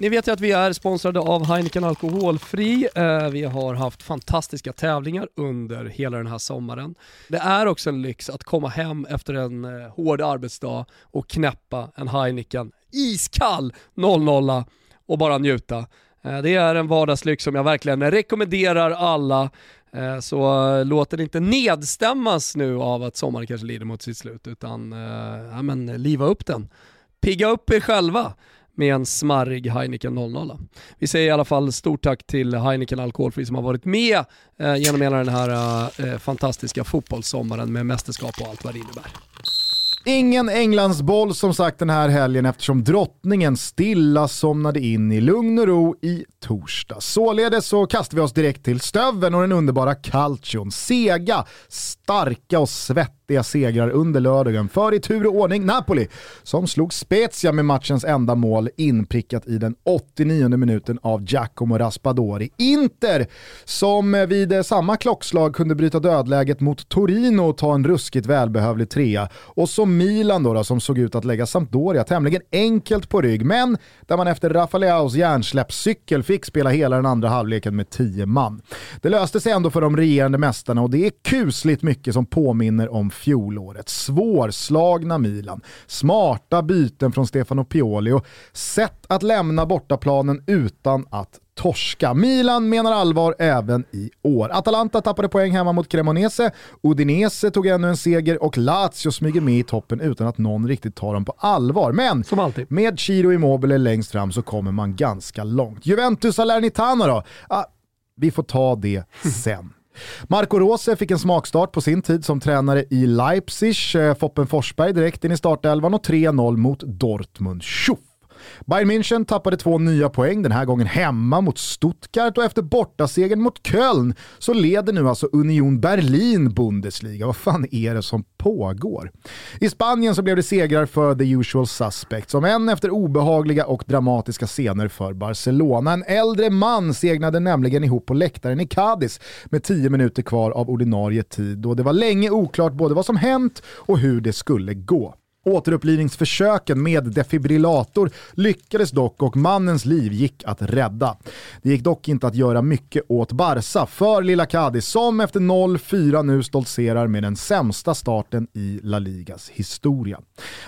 Ni vet ju att vi är sponsrade av Heineken Alkoholfri. Eh, vi har haft fantastiska tävlingar under hela den här sommaren. Det är också en lyx att komma hem efter en eh, hård arbetsdag och knäppa en Heineken iskall 00 och bara njuta. Eh, det är en vardagslyx som jag verkligen rekommenderar alla. Så låt den inte nedstämmas nu av att sommaren kanske lider mot sitt slut, utan ja, men, liva upp den. Pigga upp er själva med en smarrig Heineken 00. Vi säger i alla fall stort tack till Heineken Alkoholfri som har varit med eh, genom hela den här eh, eh fantastiska fotbollssommaren med mästerskap och allt vad det innebär. Ingen Englandsboll som sagt den här helgen eftersom drottningen stilla somnade in i lugn och ro i torsdag. Således så kastar vi oss direkt till stöven och den underbara calcion. Sega, starka och svettiga segrar under lördagen för i tur och ordning Napoli som slog Spezia med matchens enda mål inprickat i den 89 minuten av Giacomo Raspadori. Inter som vid samma klockslag kunde bryta dödläget mot Torino och ta en ruskigt välbehövlig trea. Och som Milan då, då som såg ut att lägga Sampdoria tämligen enkelt på rygg, men där man efter Rafaleaus hjärnsläppscykel fick spela hela den andra halvleken med 10 man. Det löste sig ändå för de regerande mästarna och det är kusligt mycket som påminner om fjolåret. Svårslagna Milan, smarta byten från Stefano Pioli och sätt att lämna bortaplanen utan att torska. Milan menar allvar även i år. Atalanta tappade poäng hemma mot Cremonese, Udinese tog ännu en seger och Lazio smyger med i toppen utan att någon riktigt tar dem på allvar. Men med Chiro Immobile längst fram så kommer man ganska långt. Juventus Salernitana då? Ah, vi får ta det sen. Marco Rose fick en smakstart på sin tid som tränare i Leipzig. Eh, Foppen Forsberg direkt in i startelvan och 3-0 mot Dortmund. Tjoff! Bayern München tappade två nya poäng, den här gången hemma mot Stuttgart och efter bortasegern mot Köln så leder nu alltså Union Berlin Bundesliga. Vad fan är det som pågår? I Spanien så blev det segrar för the usual suspects, som en efter obehagliga och dramatiska scener för Barcelona. En äldre man segnade nämligen ihop på läktaren i Cadiz med 10 minuter kvar av ordinarie tid och det var länge oklart både vad som hänt och hur det skulle gå. Återupplivningsförsöken med defibrillator lyckades dock och mannens liv gick att rädda. Det gick dock inte att göra mycket åt Barca för lilla Cadiz som efter 0-4 nu stoltserar med den sämsta starten i La Ligas historia.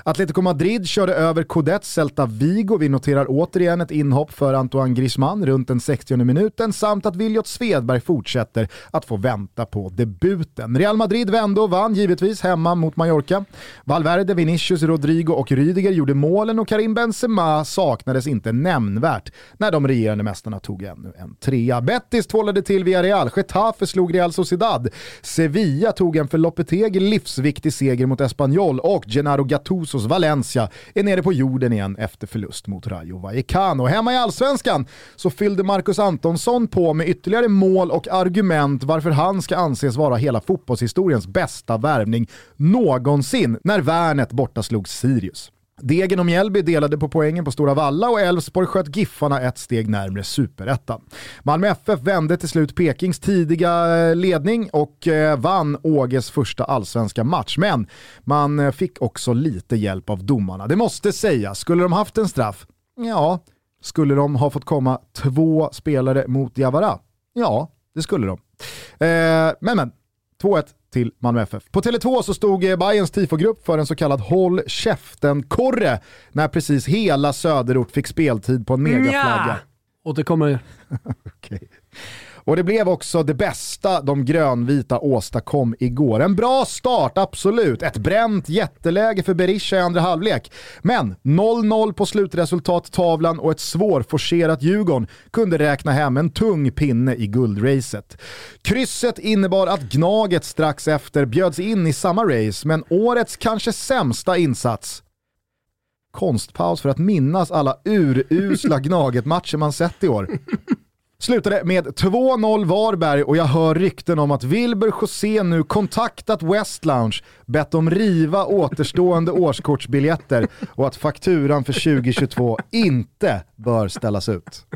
Atletico Madrid körde över Codet Celta Vigo. Vi noterar återigen ett inhopp för Antoine Griezmann runt den 60 minuten samt att Viljot Svedberg fortsätter att få vänta på debuten. Real Madrid vände och vann givetvis hemma mot Mallorca. Valverde, Vinicius, Rodrigo och Rydiger gjorde målen och Karim Benzema saknades inte nämnvärt när de regerande mästarna tog ännu en trea. Betis tvålade till Villarreal, Getafe slog Real Sociedad, Sevilla tog en för Lopetegi livsviktig seger mot Espanyol och Gennaro Gattusos Valencia är nere på jorden igen efter förlust mot Rayo Vallecano. Hemma i Allsvenskan så fyllde Marcus Antonsson på med ytterligare mål och argument varför han ska anses vara hela fotbollshistoriens bästa värvning någonsin när Värnet borta slog Sirius. Degen och Mjällby delade på poängen på Stora Valla och Elfsborg sköt Giffarna ett steg närmre superettan. Malmö FF vände till slut Pekings tidiga eh, ledning och eh, vann Åges första allsvenska match. Men man eh, fick också lite hjälp av domarna. Det måste sägas, skulle de haft en straff? Ja, skulle de ha fått komma två spelare mot Javara? Ja, det skulle de. Eh, men men, 2-1 till Malmö FF. På Tele2 så stod eh, Bayerns tifogrupp för en så kallad håll käften-korre när precis hela söderort fick speltid på en megaflagga. Återkommer. okay. Och det blev också det bästa de grönvita åstadkom igår. En bra start, absolut. Ett bränt jätteläge för Berisha i andra halvlek. Men 0-0 på slutresultattavlan och ett svårforcerat Djurgården kunde räkna hem en tung pinne i guldracet. Krysset innebar att Gnaget strax efter bjöds in i samma race, men årets kanske sämsta insats konstpaus för att minnas alla urusla Gnaget-matcher man sett i år. Slutade med 2-0 Varberg och jag hör rykten om att Wilber José nu kontaktat West Lounge, bett dem riva återstående årskortsbiljetter och att fakturan för 2022 inte bör ställas ut.